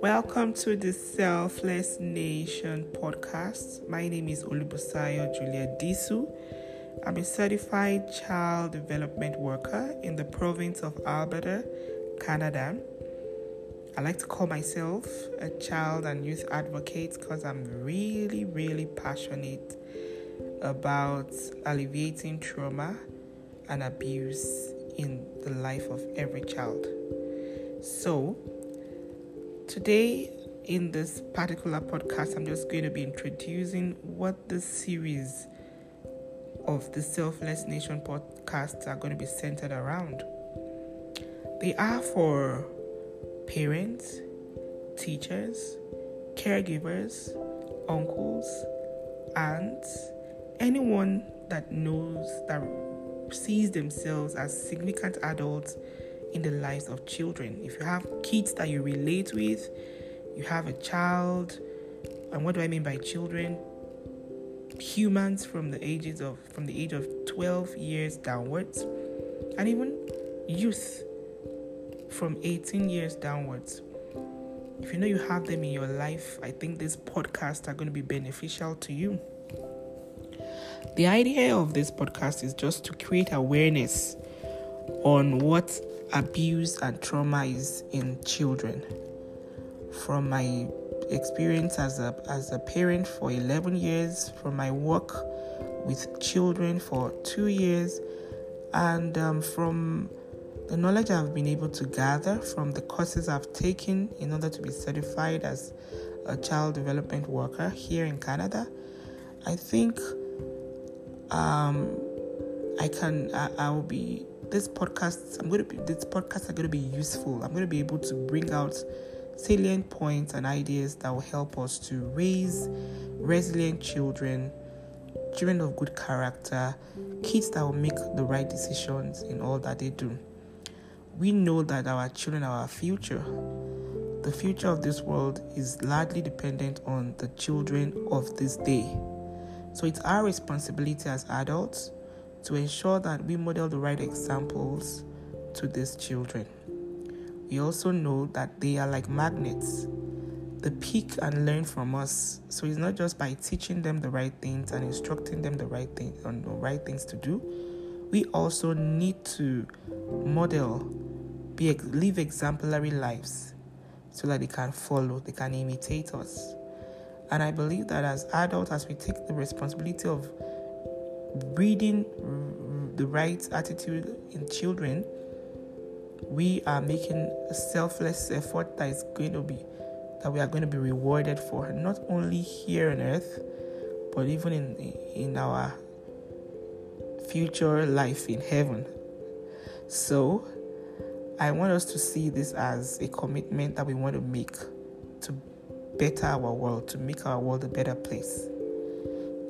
Welcome to the Selfless Nation podcast. My name is Olubusayo Julia Disu. I'm a certified child development worker in the province of Alberta, Canada. I like to call myself a child and youth advocate because I'm really, really passionate about alleviating trauma and abuse in the life of every child. So, Today, in this particular podcast, I'm just going to be introducing what the series of the Selfless Nation podcasts are going to be centered around. They are for parents, teachers, caregivers, uncles, aunts, anyone that knows that sees themselves as significant adults in the lives of children. If you have kids that you relate with, you have a child, and what do I mean by children? Humans from the ages of from the age of 12 years downwards, and even youth from 18 years downwards. If you know you have them in your life, I think this podcast are going to be beneficial to you. The idea of this podcast is just to create awareness on what abuse and trauma is in children. From my experience as a as a parent for 11 years, from my work with children for two years, and um, from the knowledge I've been able to gather from the courses I've taken in order to be certified as a child development worker here in Canada, I think um, I can I, I will be this podcast i'm going to be this podcast are going to be useful. I'm going to be able to bring out salient points and ideas that will help us to raise resilient children children of good character kids that will make the right decisions in all that they do. We know that our children are our future. The future of this world is largely dependent on the children of this day so it's our responsibility as adults to ensure that we model the right examples to these children. We also know that they are like magnets. They pick and learn from us. So it's not just by teaching them the right things and instructing them the right thing on the right things to do. We also need to model, be live exemplary lives so that they can follow, they can imitate us. And I believe that as adults, as we take the responsibility of breeding the right attitude in children, we are making a selfless effort that is going to be that we are going to be rewarded for not only here on earth but even in in our future life in heaven. So i want us to see this as a commitment that we want to make to better our world to make our world a better place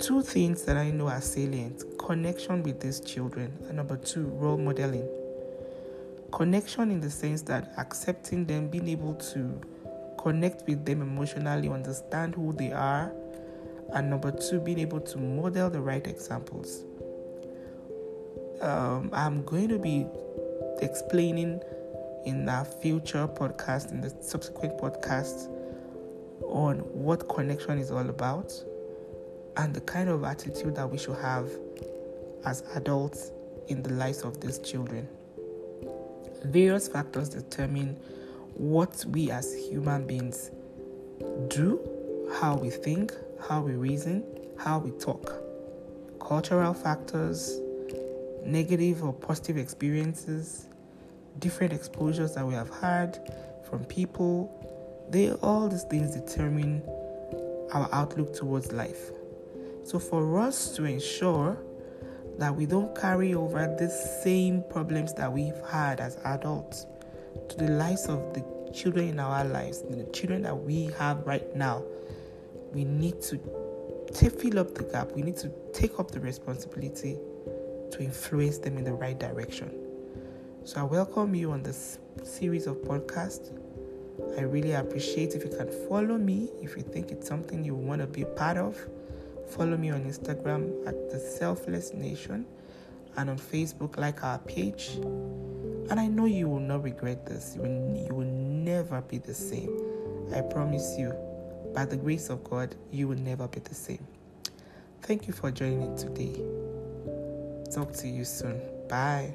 Two things that I know are salient connection with these children, and number two, role modeling. Connection in the sense that accepting them, being able to connect with them emotionally, understand who they are, and number two, being able to model the right examples. Um, I'm going to be explaining in our future podcast, in the subsequent podcast, on what connection is all about and the kind of attitude that we should have as adults in the lives of these children. Various factors determine what we as human beings do, how we think, how we reason, how we talk. Cultural factors, negative or positive experiences, different exposures that we have had from people, they all these things determine our outlook towards life. So, for us to ensure that we don't carry over the same problems that we've had as adults to the lives of the children in our lives, the children that we have right now, we need to fill up the gap. We need to take up the responsibility to influence them in the right direction. So, I welcome you on this series of podcasts. I really appreciate if you can follow me if you think it's something you want to be part of. Follow me on Instagram at the Selfless Nation and on Facebook, like our page. And I know you will not regret this. You will, you will never be the same. I promise you, by the grace of God, you will never be the same. Thank you for joining today. Talk to you soon. Bye.